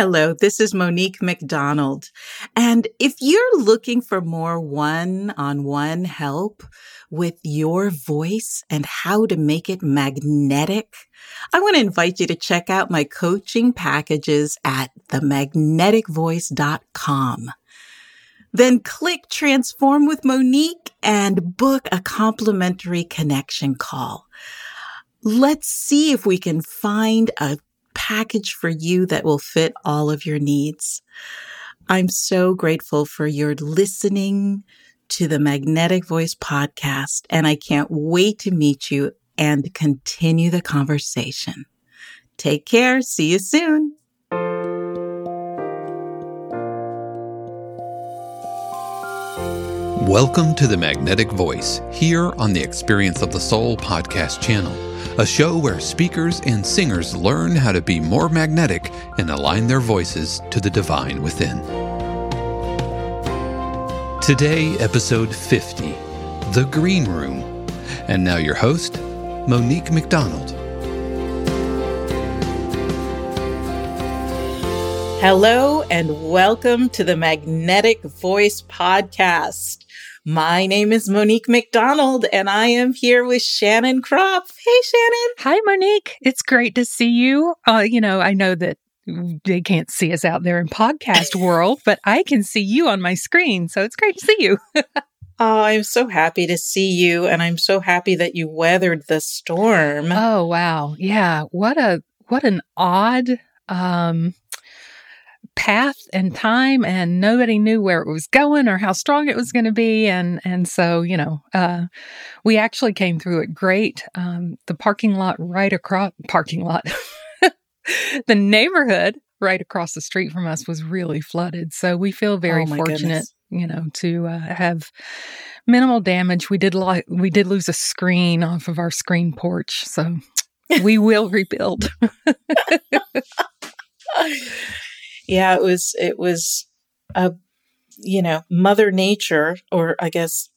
Hello, this is Monique McDonald. And if you're looking for more one on one help with your voice and how to make it magnetic, I want to invite you to check out my coaching packages at themagneticvoice.com. Then click transform with Monique and book a complimentary connection call. Let's see if we can find a package for you that will fit all of your needs. I'm so grateful for your listening to the Magnetic Voice podcast, and I can't wait to meet you and continue the conversation. Take care. See you soon. Welcome to the Magnetic Voice here on the Experience of the Soul podcast channel a show where speakers and singers learn how to be more magnetic and align their voices to the divine within. Today, episode 50 The Green Room. And now, your host, Monique McDonald. Hello, and welcome to the Magnetic Voice Podcast. My name is Monique McDonald, and I am here with Shannon Kropf. Hey, Shannon. Hi, Monique. It's great to see you. Uh, you know, I know that they can't see us out there in podcast world, but I can see you on my screen, so it's great to see you. Oh, I'm so happy to see you, and I'm so happy that you weathered the storm. Oh wow, yeah. What a what an odd um, path and time and nobody knew where it was going or how strong it was going to be and and so you know uh, we actually came through it great. Um, the parking lot right across parking lot the neighborhood right across the street from us was really flooded so we feel very oh fortunate goodness. you know to uh, have minimal damage. We did lo- we did lose a screen off of our screen porch so we will rebuild yeah, it was, it was a, you know, Mother Nature, or I guess,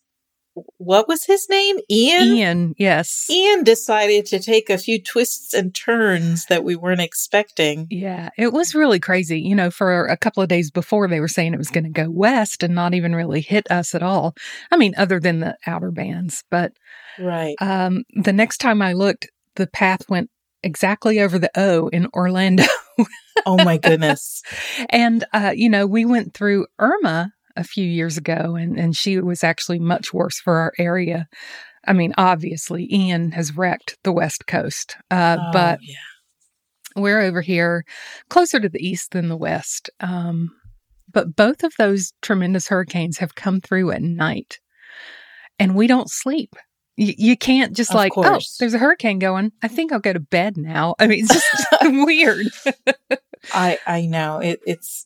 what was his name? Ian? Ian, yes. Ian decided to take a few twists and turns that we weren't expecting. Yeah, it was really crazy. You know, for a couple of days before, they were saying it was going to go west and not even really hit us at all. I mean, other than the outer bands. But right. Um, the next time I looked, the path went exactly over the O in Orlando. oh my goodness. and, uh, you know, we went through Irma a few years ago and, and she was actually much worse for our area. I mean, obviously, Ian has wrecked the West Coast, uh, oh, but yeah. we're over here closer to the east than the west. Um, but both of those tremendous hurricanes have come through at night and we don't sleep. You, you can't just of like, oh, course. oh, there's a hurricane going. I think I'll go to bed now. I mean, it's just weird. I I know it. It's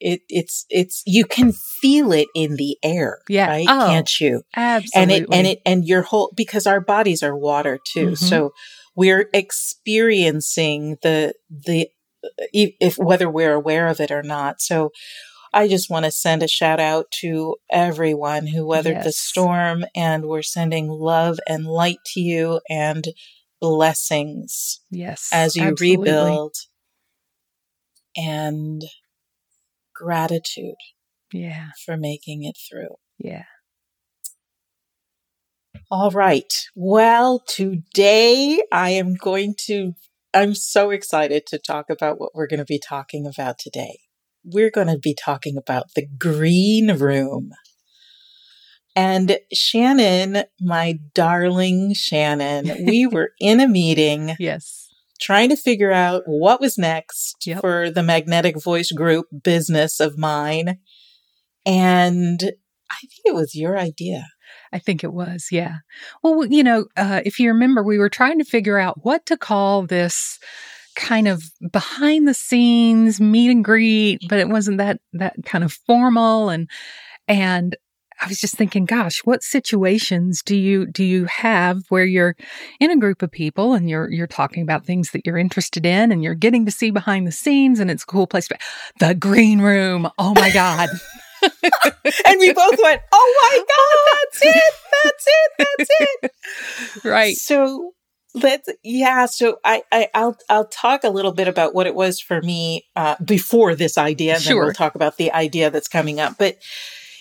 it it's it's you can feel it in the air. Yeah, right? Oh, Can't you? Absolutely. And it and it and your whole because our bodies are water too. Mm-hmm. So we're experiencing the the if whether we're aware of it or not. So I just want to send a shout out to everyone who weathered yes. the storm, and we're sending love and light to you and blessings. Yes. As you absolutely. rebuild. and gratitude Yeah. for making it through. Yeah. All right. Well, today I am going to, I'm so excited to talk about what we're going to be talking about today. We're going to be talking about the green room. And Shannon, my darling Shannon, we were in a meeting Yes. trying to figure out what was next Yep. for the magnetic voice group business of mine. And I think it was your idea. I think it was. Yeah. Well, you know, uh, if you remember, we were trying to figure out what to call this kind of behind the scenes meet and greet, but it wasn't that, that kind of formal. And, and I was just thinking, gosh, what situations do you, do you have where you're in a group of people and you're, you're talking about things that you're interested in and you're getting to see behind the scenes and it's a cool place. But the green room. Oh my God. and we both went, "Oh my god, oh, that's it, that's it, that's it!" right. So let's, yeah. So I, I, I'll, I'll talk a little bit about what it was for me uh, before this idea, and then Sure. we'll talk about the idea that's coming up. But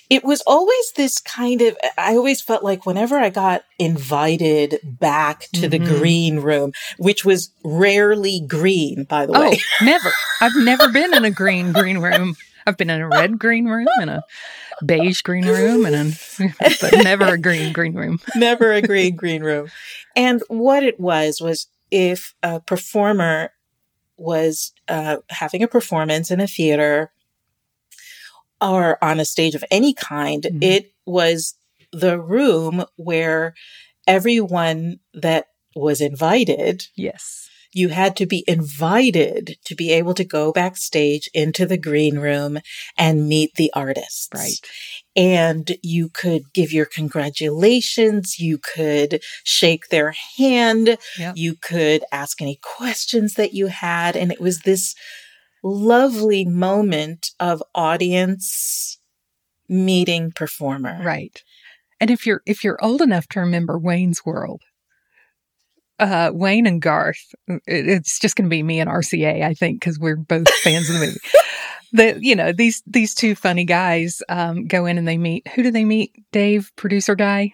it was always this kind of. I always felt like whenever I got invited back to the Mhm. green room, which was rarely green, by the way Oh, way. never. I've never been in a green green room. I've been in a red green room and a beige green room and a, but never a green green room. never a green green room. And what it was was if a performer was uh, having a performance in a theater or on a stage of any kind, Mhm. it was the room where everyone that was invited, Yes. You had to be invited to be able to go backstage into the green room and meet the artists Right. and you could give your congratulations. You could shake their hand. Yep. You could ask any questions that you had. And it was this lovely moment of audience meeting performer. Right. And if you're if you're old enough to remember Wayne's World, uh, Wayne and Garth, it's just going to be me and RCA, I think, because we're both fans of the movie. The you know these these two funny guys um, go in and they meet. Who do they meet? Dave, producer guy.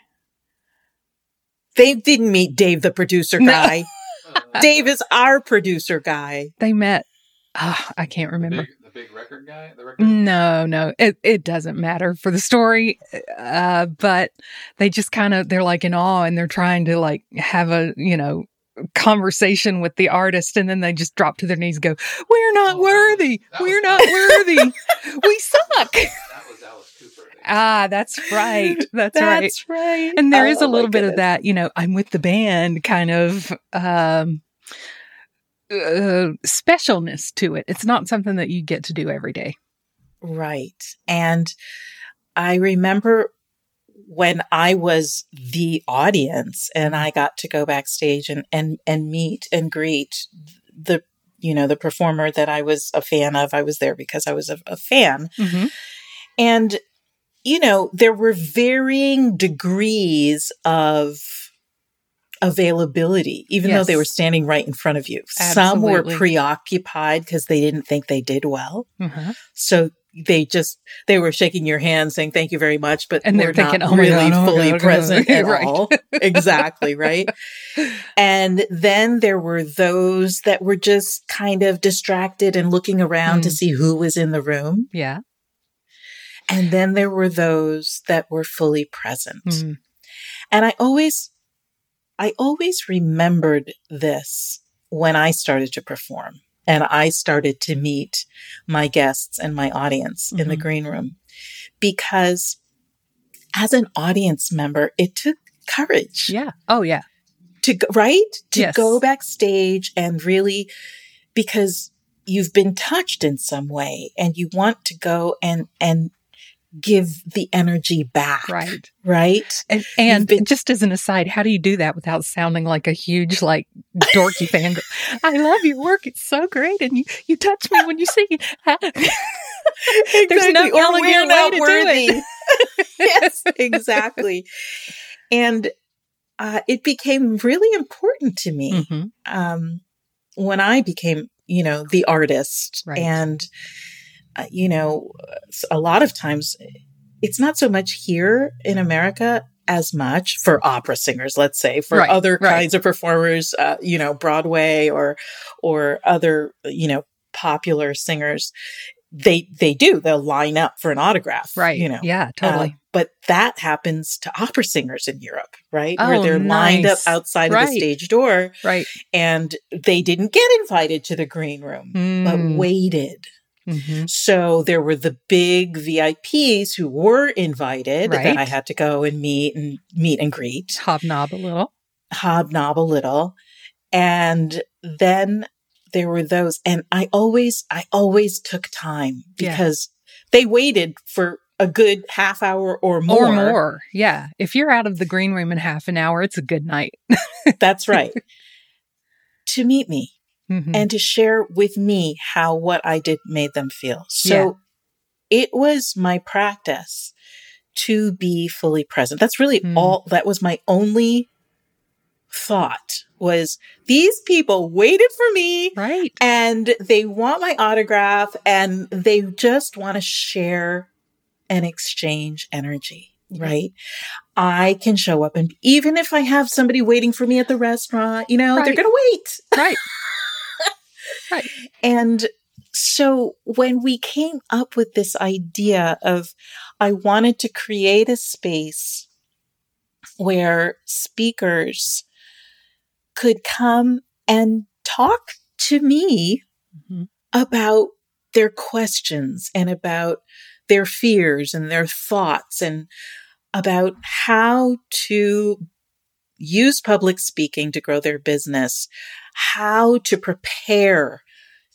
They didn't meet Dave, the producer No. guy. Dave is our producer guy. They met. ah, I can't remember. Big record guy, the record. No, no, it it doesn't matter for the story. Uh, but they just kind of they're like in awe and they're trying to like have a you know conversation with the artist, and then they just drop to their knees and go, "We're not Oh, worthy. was- We're was- not worthy. we suck." That was Alice Cooper. ah, that's right. That's, right. That's right. And there is Oh, a my little bit of that, you know, I'm with the band kind of um uh, specialness to it. It's not something that you get to do every day. Right. And I remember when I was the audience and I got to go backstage and, and, and meet and greet the, you know, the performer that I was a fan of. I was there because I was a, a fan. Mm-hmm. And, you know, there were varying degrees of availability, even though they were standing right in front of you. Some were preoccupied because they didn't think they did well. Uh-huh. So they just they were shaking your hand, saying thank you very much, but And they're thinking, not "Oh really God, oh fully God, oh present God." at Right. all. exactly right. And then there were those that were just kind of distracted and looking around to Mm. see who was in the room. Yeah. And then there were those that were fully present. Mm. And I always, I always remembered this when I started to perform and I started to meet my guests and my audience in the Mhm. green room because as an audience member, it took courage Yeah. Oh, yeah. to go, right? To Yes. go backstage and really, because you've been touched in some way and you want to go and, and give the energy back. Right. Right. And, and been- just as an aside, how do you do that without sounding like a huge, like, dorky fan? I love your work. It's so great. And you, you touch me when you sing. There's no Exactly. Or elegant we're way not to do worthy. it. yes, exactly. And uh, it became really important to me Mhm. um, when I became you know, the artist. Right. And, uh, you know, a lot of times it's not so much here in America as much for opera singers, let's say, for Right, other right. kinds of performers, uh, you know, Broadway or, or other, you know, popular singers. They, they do, they'll line up for an autograph, Right. You know, Yeah, totally. uh, but that happens to opera singers in Europe, right? Where Oh, they're lined up nice. outside of the stage door right. and they didn't get invited to the green room, but Mm. waited. Mhm. So there were the big VIPs who were invited Right. that I had to go and meet and meet and greet, Hobnob a little. hobnob a little. And then there were those, and I always, I always took time Yeah. because they waited for a good half hour or more. Or more. Yeah. If you're out of the green room in half an hour, it's a good night. That's right. to meet me. Mhm. and to share with me how what I did made them feel. So it was my practice to be fully present. That's really Mm. all that was my only thought was these people waited for me right. and they want my autograph and they just want to share and exchange energy, right? I can show up and even if I have somebody waiting for me at the restaurant, you know, they're going to wait. Right. right. And so when we came up with this idea of, I wanted to create a space where speakers could come and talk to me Mhm. about their questions and about their fears and their thoughts and about how to use public speaking to grow their business, how to prepare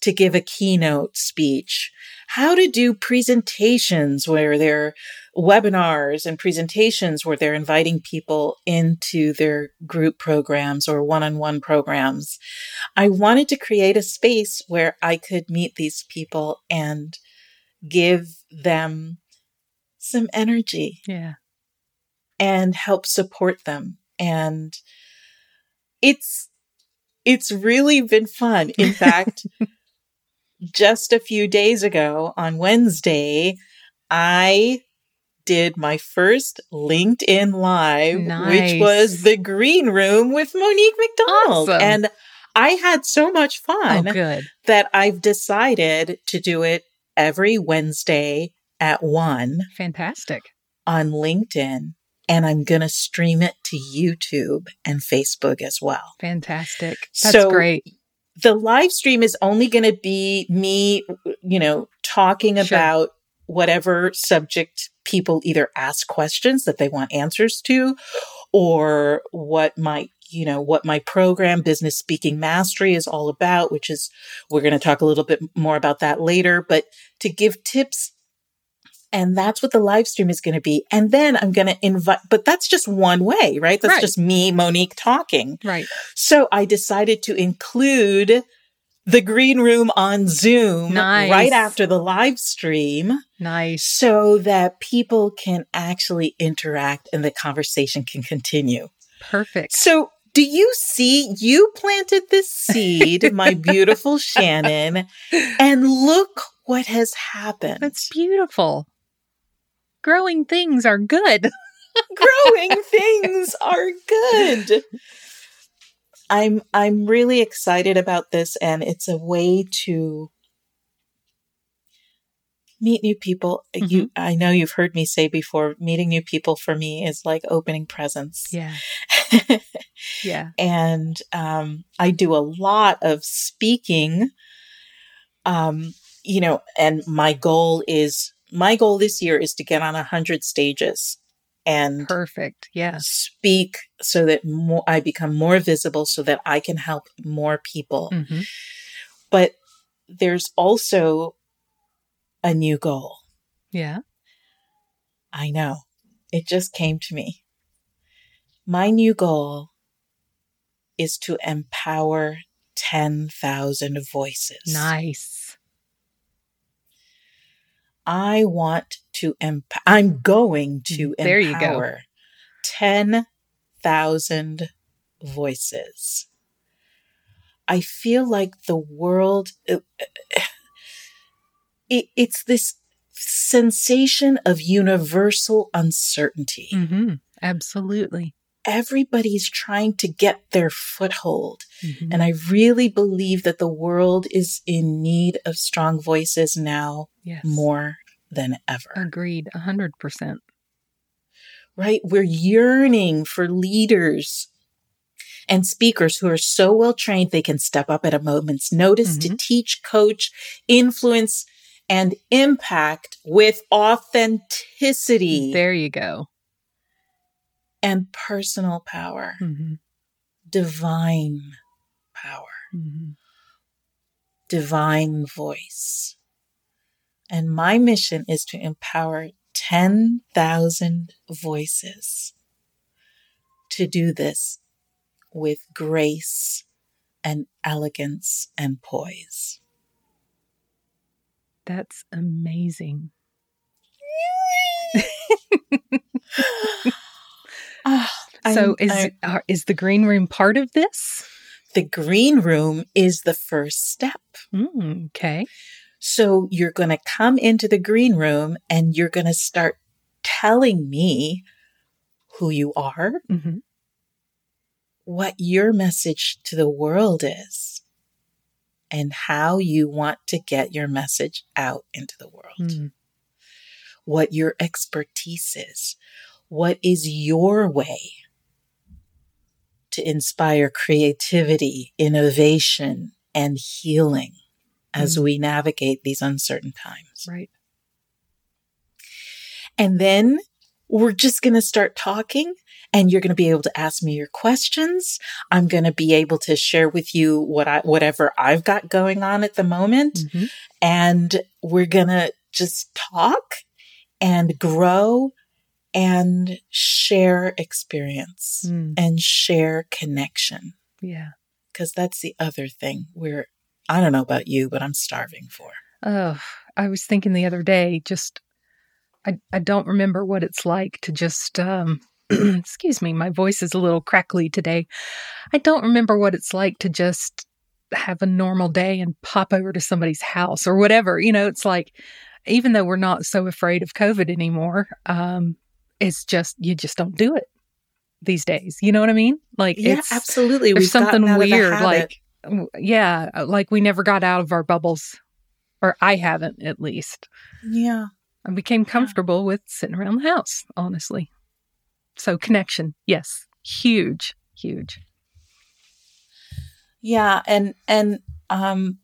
to give a keynote speech, how to do presentations where they're webinars and presentations where they're inviting people into their group programs or one-on-one programs. I wanted to create a space where I could meet these people and give them some energy Yeah. and help support them. And it's, it's really been fun. In fact, just a few days ago on Wednesday, I did my first LinkedIn live, Nice. which was the green room with Monique McDonald. Awesome. And I had so much Oh, fun good. that I've decided to do it every Wednesday at one Fantastic. on LinkedIn. And I'm going to stream it to YouTube and Facebook as well. Fantastic. That's So- great. The live stream is only going to be me, you know, talking Sure. about whatever subject people either ask questions that they want answers to or what my you know what my program business speaking mastery is all about which is we're going to talk a little bit more about that later but to give tips and that's what the live stream is going to be and then i'm going to invite but that's just one way right that's Right. just me monique talking Right. so I decided to include the green room on Zoom Nice. right after the live stream Nice. so that people can actually interact and the conversation can continue. Perfect. So do you see you planted this seed, my beautiful Shannon, and look what has happened. That's beautiful. Growing things are good. growing things are good. I'm I'm really excited about this and it's a way to meet new people. You I know you've heard me say before meeting new people for me is like opening presents. Yeah. Yeah. and um, I do a lot of speaking. Um, you know, and my goal is my goal this year is to get on a hundred stages and Perfect. Yeah. speak so that more I become more visible, so that I can help more people. hmm But there's also a new goal. Yeah. I know it just came to me. My new goal is to empower 10,000 voices. Nice. I want to empower, I'm going to mm, There you go. empower 10,000 voices. I feel like the world, it, it, it's this sensation of universal uncertainty. Mm-hmm. Absolutely. Everybody's trying to get their foothold. Mhm. And I really believe that the world is in need of strong voices now yes. more than ever. Agreed. A hundred percent. right? We're yearning for leaders and speakers who are so well trained they can step up at a moment's notice to teach, coach, influence, and impact with authenticity There you go. And personal power, Mm-hmm. divine power, Mm-hmm. divine voice. And my mission is to empower 10,000 voices to do this with grace and elegance and poise. That's amazing. Ah, so I'm- is I- are, is the green room part of this? the green room is the first step. Mm, okay. So you're going to come into the green room and you're going to start telling me who you are, Mm-hmm. what your message to the world is, and how you want to get your message out into the world. Mm. What your expertise is. What is your way to inspire creativity, innovation, and healing as Mm. we navigate these uncertain times? Right. And then we're just going to start talking and you're going to be able to ask me your questions. I'm going to be able to share with you what I, whatever I've got going on at the moment. Mm-hmm. And we're going to just talk and grow and share experience Mm. and share connection. Yeah. Cause that's the other thing we're, I don't know about you, but I'm starving for. Oh, I was thinking the other day, just I I don't remember what it's like to just um excuse me, my voice is a little crackly today. I don't remember what it's like to just have a normal day and pop over to somebody's house or whatever. You know, it's like even though we're not so afraid of COVID anymore, um, it's just you just don't do it these days. You know what I mean? Like Yeah, it's absolutely. there's We've something out of the weird like yeah like we never got out of our bubbles or i haven't at least yeah. i became comfortable with sitting around the house honestly so connection yes huge huge Yeah, and and um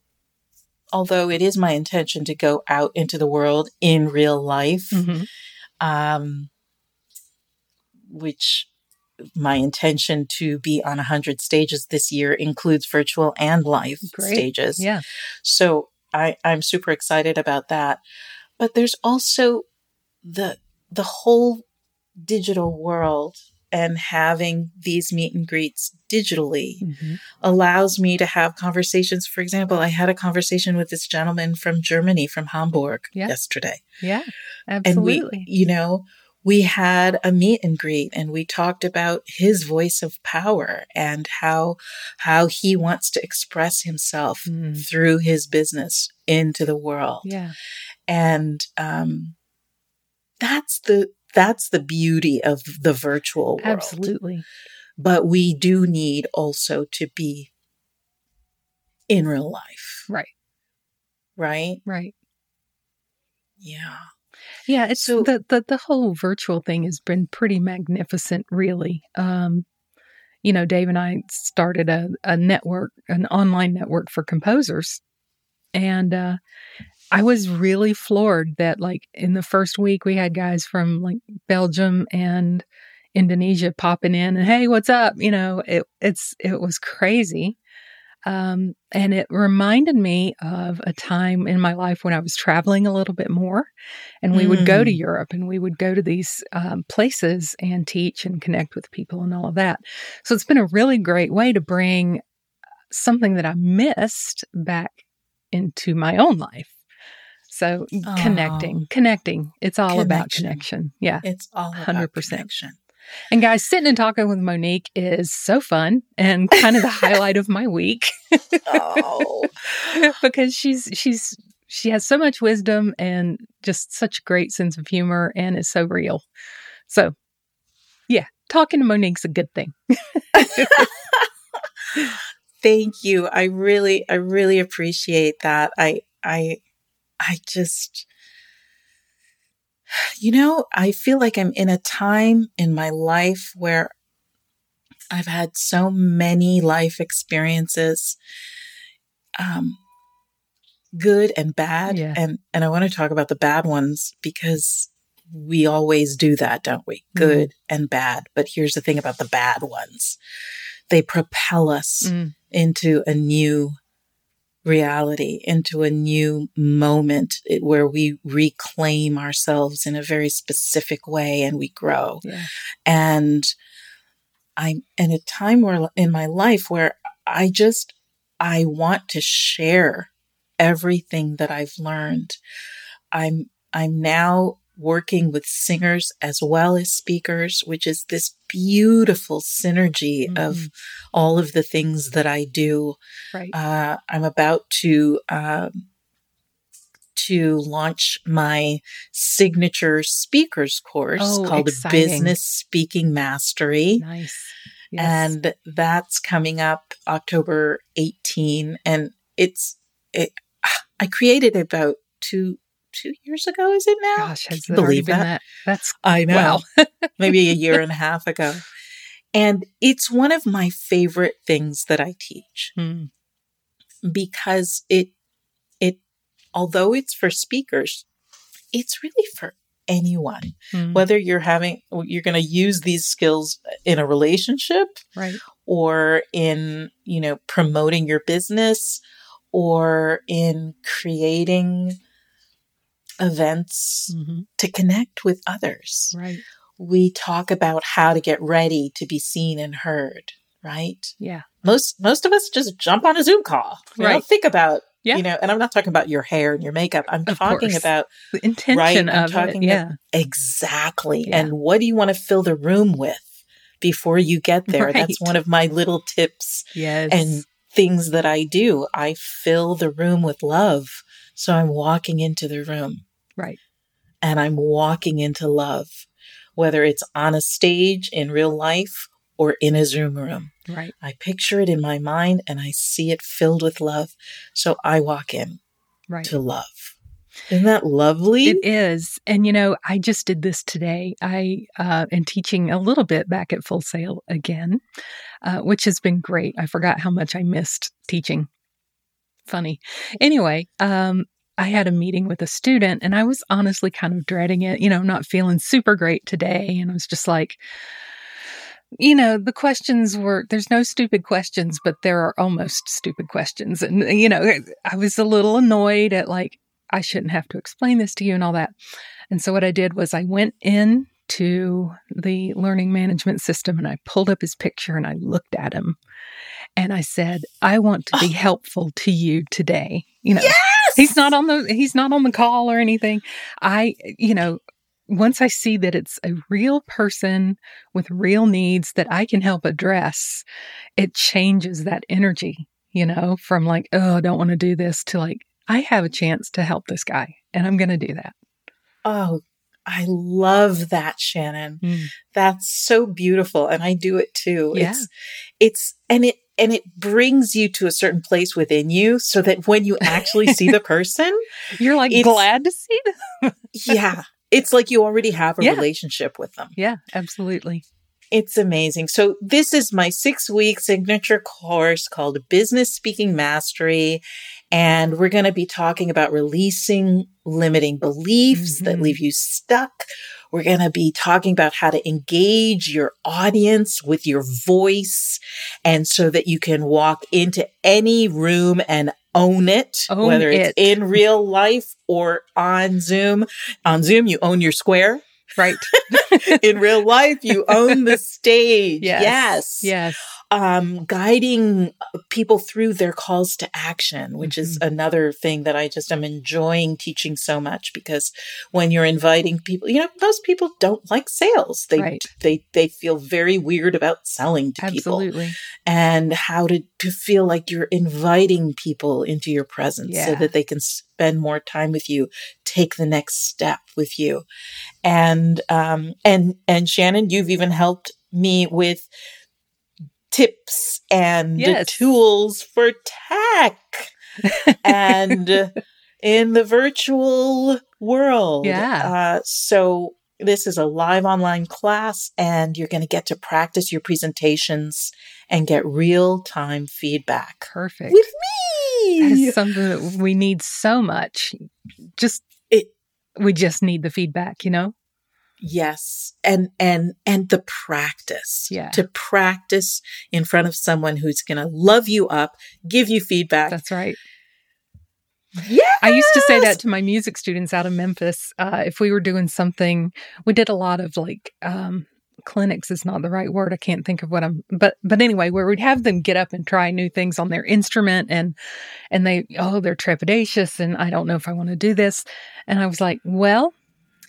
although it is my intention to go out into the world in real life, Mhm. um which my intention to be on 100 stages this year includes virtual and live Great. stages. yeah So I, I'm super excited about that. But there's also the the whole digital world and having these meet and greets digitally Mhm. allows me to have conversations. For example, I had a conversation with this gentleman from Germany, from Hamburg, Yeah. yesterday. yeah And absolutely we, you know, we had a meet and greet and we talked about his voice of power and how, how he wants to express himself Mm. through his business into the world. yeah And, um, that's the, that's the beauty of the virtual world. absolutely But we do need also to be in real life. Right. Right? right Yeah. Yeah, it's So- the, the the whole virtual thing has been pretty magnificent, really. Um, you know, Dave and I started a, a network, an online network for composers, and uh, I was really floored that, like, in the first week, we had guys from like Belgium and Indonesia popping in, and hey, what's up? You know, it it's it was crazy. Um, and it reminded me of a time in my life when I was traveling a little bit more and we would go to Mm. Europe and we would go to these um, places and teach and connect with people and all of that. So it's been a really great way to bring something that I missed back into my own life. So connecting, connecting. It's all about Connection. connection. Yeah. It's all 100%. connection. And guys, sitting and talking with Monique is so fun and kind of the highlight of my week. Oh. because she's she's she has so much wisdom and just such a great sense of humor and is so real. So, yeah, talking to Monique's a good thing. Thank you. I really I really appreciate that. I I I just you know, I feel like I'm in a time in my life where I've had so many life experiences, um, good and bad. Yeah. And, and I want to talk about the bad ones because we always do that, don't we? Good and bad. But here's the thing about the bad ones. They propel us Mm, into a new reality, into a new moment where we reclaim ourselves in a very specific way and we grow. yeah. And I'm in a time where in my life where I just, I want to share everything that I've learned. I'm, I'm now working with singers as well as speakers, which is this beautiful synergy of Mhm. all of the things that I do. Right. Uh, I'm about to um, to launch my signature speakers course Oh, called exciting. Business Speaking Mastery. nice. Yes. And that's coming up October 18. And it's, it, I created it about two, two years ago, is it now? Gosh, has Can it you already believe that? that? That's I know. wow. maybe a year and a half ago. And it's one of my favorite things that I teach Mm, because it, it, although it's for speakers, it's really for anyone. mm, Whether you're having, you're going to use these skills in a relationship right. or in, you know, promoting your business or in creating events hmm to connect with others. Right. We talk about how to get ready to be seen and heard, right? Yeah. Most most of us just jump on a Zoom call. Right. think about, Yeah. you know, and I'm not talking about your hair and your makeup. I'm Of talking course. about The intention Right, I'm of talking it. Yeah. Exactly. Yeah. And what do you want to fill the room with before you get there? That's one of my little tips Yes. and things that I do. I fill the room with love. So I'm walking into the room right. and I'm walking into love, whether it's on a stage in real life or in a Zoom room. Right. I picture it in my mind and I see it filled with love. So I walk in Right. to love. Isn't that lovely? It is. And, you know, I just did this today. I uh, am teaching a little bit back at Full Sail again, uh, which has been great. I forgot how much I missed teaching. Funny. Anyway, um, I had a meeting with a student and I was honestly kind of dreading it, you know, not feeling super great today. And I was just like, you know, the questions were, there's no stupid questions, but there are almost stupid questions. And, you know, I was a little annoyed at like, I shouldn't have to explain this to you and all that. And so what I did was I went in to the learning management system and I pulled up his picture and I looked at him and I said, I want to be helpful to you today. You know, yes! he's not on the he's not on the call or anything. I, you know, once I see that it's a real person with real needs that I can help address, it changes that energy, you know, from like, oh, I don't want to do this to like, I have a chance to help this guy and I'm going to do that. Oh, I love that, Shannon. Mm. That's so beautiful. And I do it too. Yeah. It's, it's, and it, and it brings you to a certain place within you so that when you actually see the person, You're like glad to see them. yeah, it's like you already have a Yeah. relationship with them. Yeah, absolutely. It's amazing. So this is my six week signature course called Business Speaking Mastery. And we're going to be talking about releasing limiting beliefs that Mhm. leave you stuck. We're going to be talking about how to engage your audience with your voice and so that you can walk into any room and own it, Own whether it. it's in real life or on Zoom. On Zoom, you own your square. Right. in real life, you own the stage. Yes. Yes. Yes. Um, guiding people through their calls to action, which is Mhm. another thing that I just am enjoying teaching so much because when you're inviting people, you know, most people don't like sales. They, Right. they, they feel very weird about selling to people Absolutely. and how to, to feel like you're inviting people into your presence so that they can spend more time with you, take the next step with you. And, um, and, and Shannon, you've even helped me with tips and Yes. tools for tech and in the virtual world. Yeah. Uh, so this is a live online class and you're going to get to practice your presentations and get real time feedback Perfect. with me. is something that we need so much. Just It- we just need the feedback, you know? Yes. And, and, and the practice. Yeah. To practice in front of someone who's going to love you up, give you feedback. That's right. yeah. I used to say that to my music students out of Memphis. Uh, if we were doing something, we did a lot of like um, clinics is not the right word. I can't think of what I'm, but but anyway, where we'd have them get up and try new things on their instrument, and and they oh they're trepidatious, and I don't know if I want to do this, and I was like, well,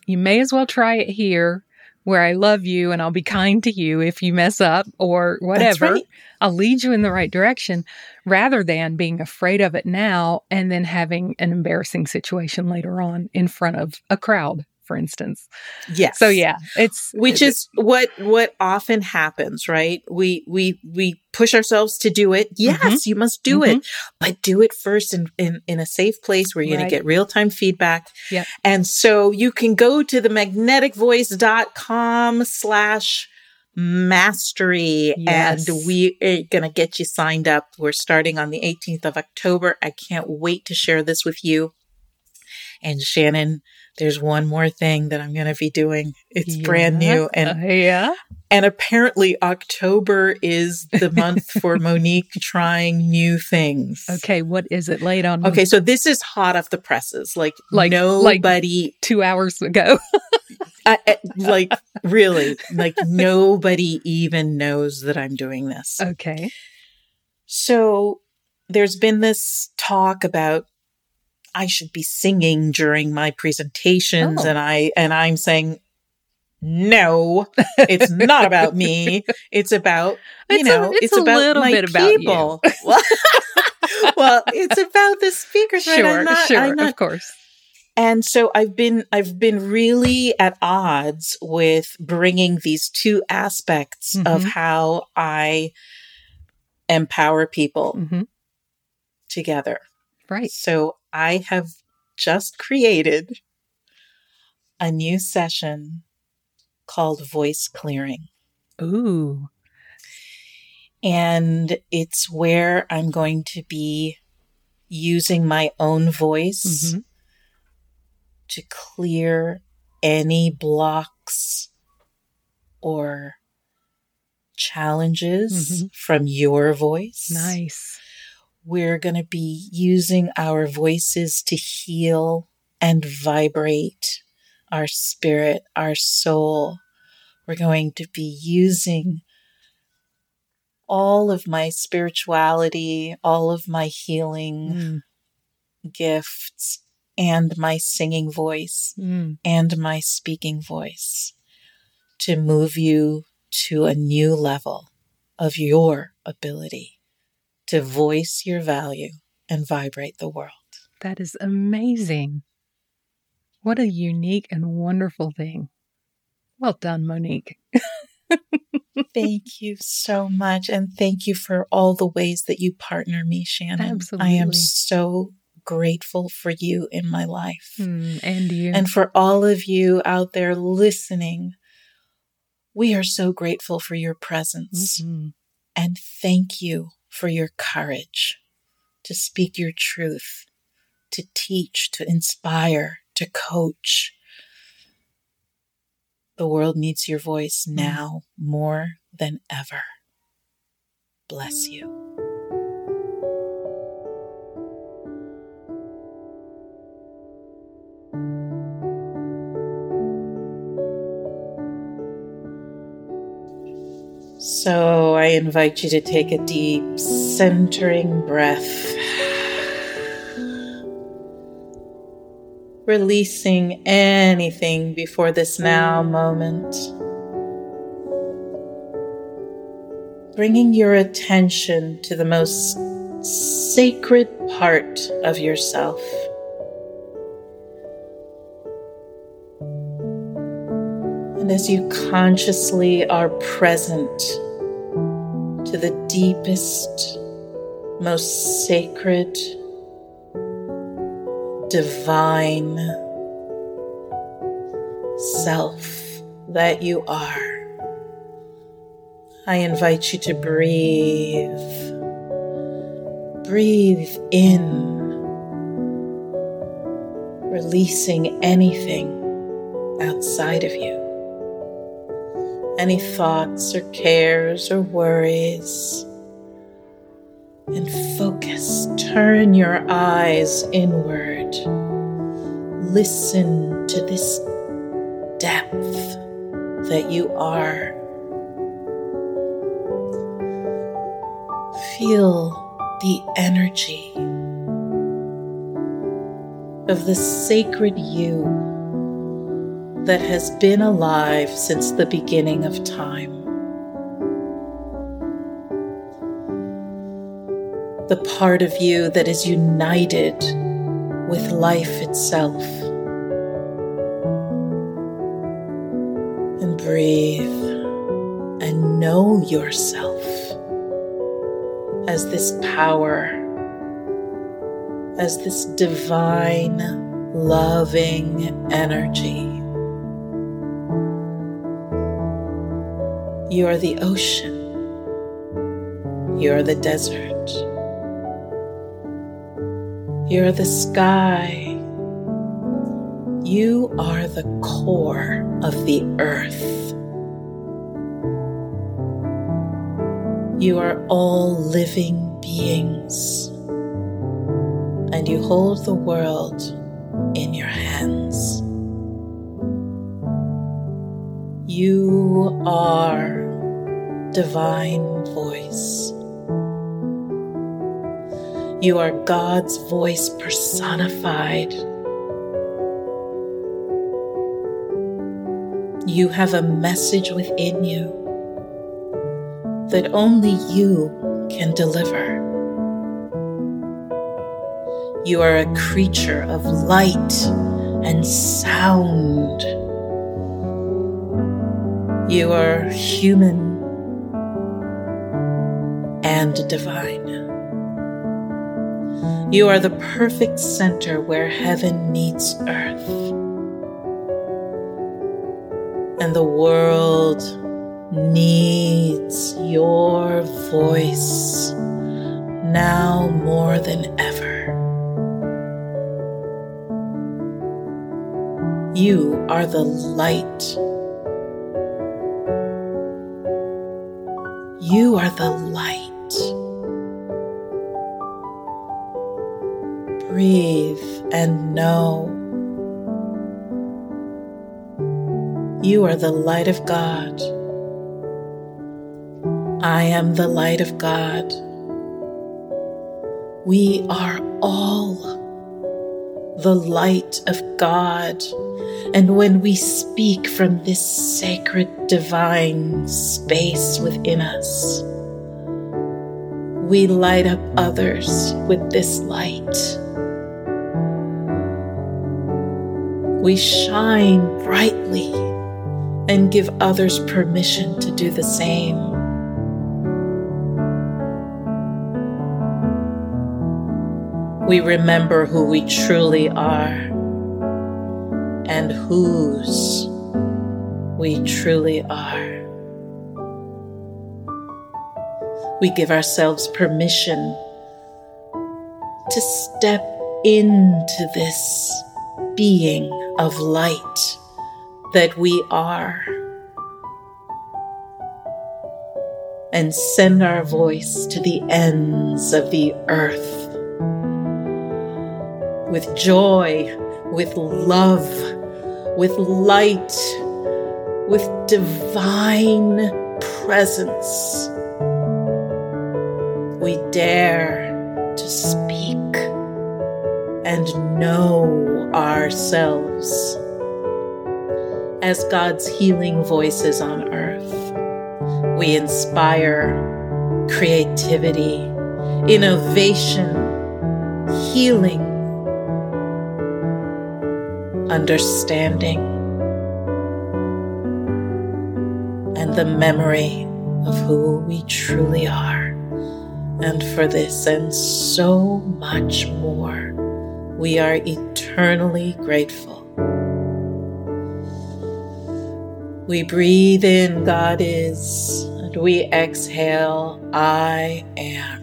you may as well try it here. Where I love you and I'll be kind to you if you mess up or whatever. right. I'll lead you in the right direction rather than being afraid of it now and then having an embarrassing situation later on in front of a crowd, for instance. Yes. So yeah, it's which is what what often happens right we we we push ourselves to do it yes Mm-hmm. you must do it but do it first in in, in a safe place where you're going to get real-time feedback Yeah. and so you can go to the magneticvoice.com slash mastery Yes. and we are going to get you signed up we're starting on the 18th of october i can't wait to share this with you and shannon there's one more thing that i'm going to be doing it's brand new and Uh, yeah. and apparently October is the month for Monique trying new things. Okay, what is it? Late on Okay, so this is hot off the presses. Like, Like- nobody, two hours ago. I- I- like really, like nobody even knows that I'm doing this. okay. So there's been this talk about I should be singing during my presentations Oh. and I and I'm saying no, it's not about me. It's about you It's a- know, it's it's, a about little my bit about people. well, well, it's about the speakers, right? Sure, I'm not, sure, I'm not of course. and so I've been I've been really at odds with bringing these two aspects of Mhm. how I empower people hmm together. Right. So I have just created a new session called Voice Clearing. Ooh. And it's where I'm going to be using my own voice Mhm. to clear any blocks or challenges Mhm. from your voice. Nice. We're going to be using our voices to heal and vibrate our spirit, our soul. We're going to be using all of my spirituality, all of my healing Mm, gifts, and my singing voice mm. and my speaking voice to move you to a new level of your ability to voice your value and vibrate the world. That is amazing. What a unique and wonderful thing. Well done, Monique. Thank you so much. And thank you for all the ways that you partner me, Shannon. Absolutely. I am so grateful for you in my life. Mm, and you. And for all of you out there listening, we are so grateful for your presence. Mhm. And thank you for your courage to speak your truth, to teach, to inspire, to coach. The world needs your voice now more than ever. Bless you. So I invite you to take a deep, centering breath. Releasing anything before this now moment. Bringing your attention to the most sacred part of yourself. And as you consciously are present to the deepest, most sacred, divine self that you are, I invite you to breathe. Breathe in, releasing anything outside of you any thoughts or cares or worries. And focus, turn your eyes inward. Listen to this depth that you are. Feel the energy of the sacred you that has been alive since the beginning of time. The part of you that is united with life itself. And breathe and know yourself as this power, as this divine, loving energy. You are the ocean. You're the desert. You're the sky. You are the core of the earth. You are all living beings, and you hold the world in your hands. You are divine voice. You are God's voice personified. You have a message within you that only you can deliver. You are a creature of light and sound. You are human and divine. You are the perfect center where heaven meets earth. And the world needs your voice now more than ever. You are the light. You are the light. Breathe and know you are the light of God. I am the light of God. We are all the light of God. And when we speak from this sacred divine space within us, we light up others with this light. We shine brightly and give others permission to do the same. We remember who we truly are and whose we truly are. We give ourselves permission to step into this being of light that we are. And send our voice to the ends of the earth with joy, with love, with light, with divine presence. We dare to speak and know ourselves as God's healing voices on earth. We inspire creativity, innovation, healing, understanding, and the memory of who we truly are. And for this and so much more, we are eternally grateful. We breathe in, God is, and we exhale, I am.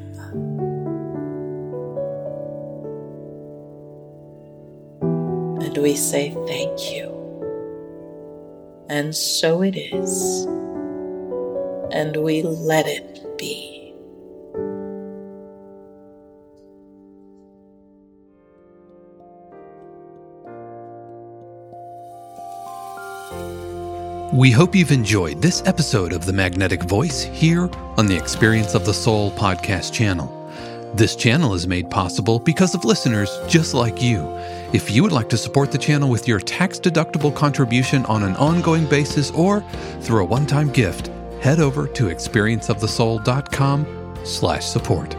And we say thank you. And so it is. And we let it be. We hope you've enjoyed this episode of The Magnetic Voice here on the Experience of the Soul podcast channel. This channel is made possible because of listeners just like you. If you would like to support the channel with your tax-deductible contribution on an ongoing basis or through a one-time gift, head over to experienceofthesoul.com slash support.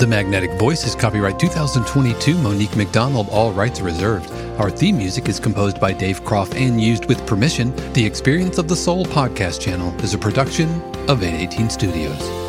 The Magnetic Voice is copyright 2022 Monique McDonald, all rights reserved. Our theme music is composed by Dave Kropf and used with permission. The Experience of the Soul podcast channel is a production of 818 Studios.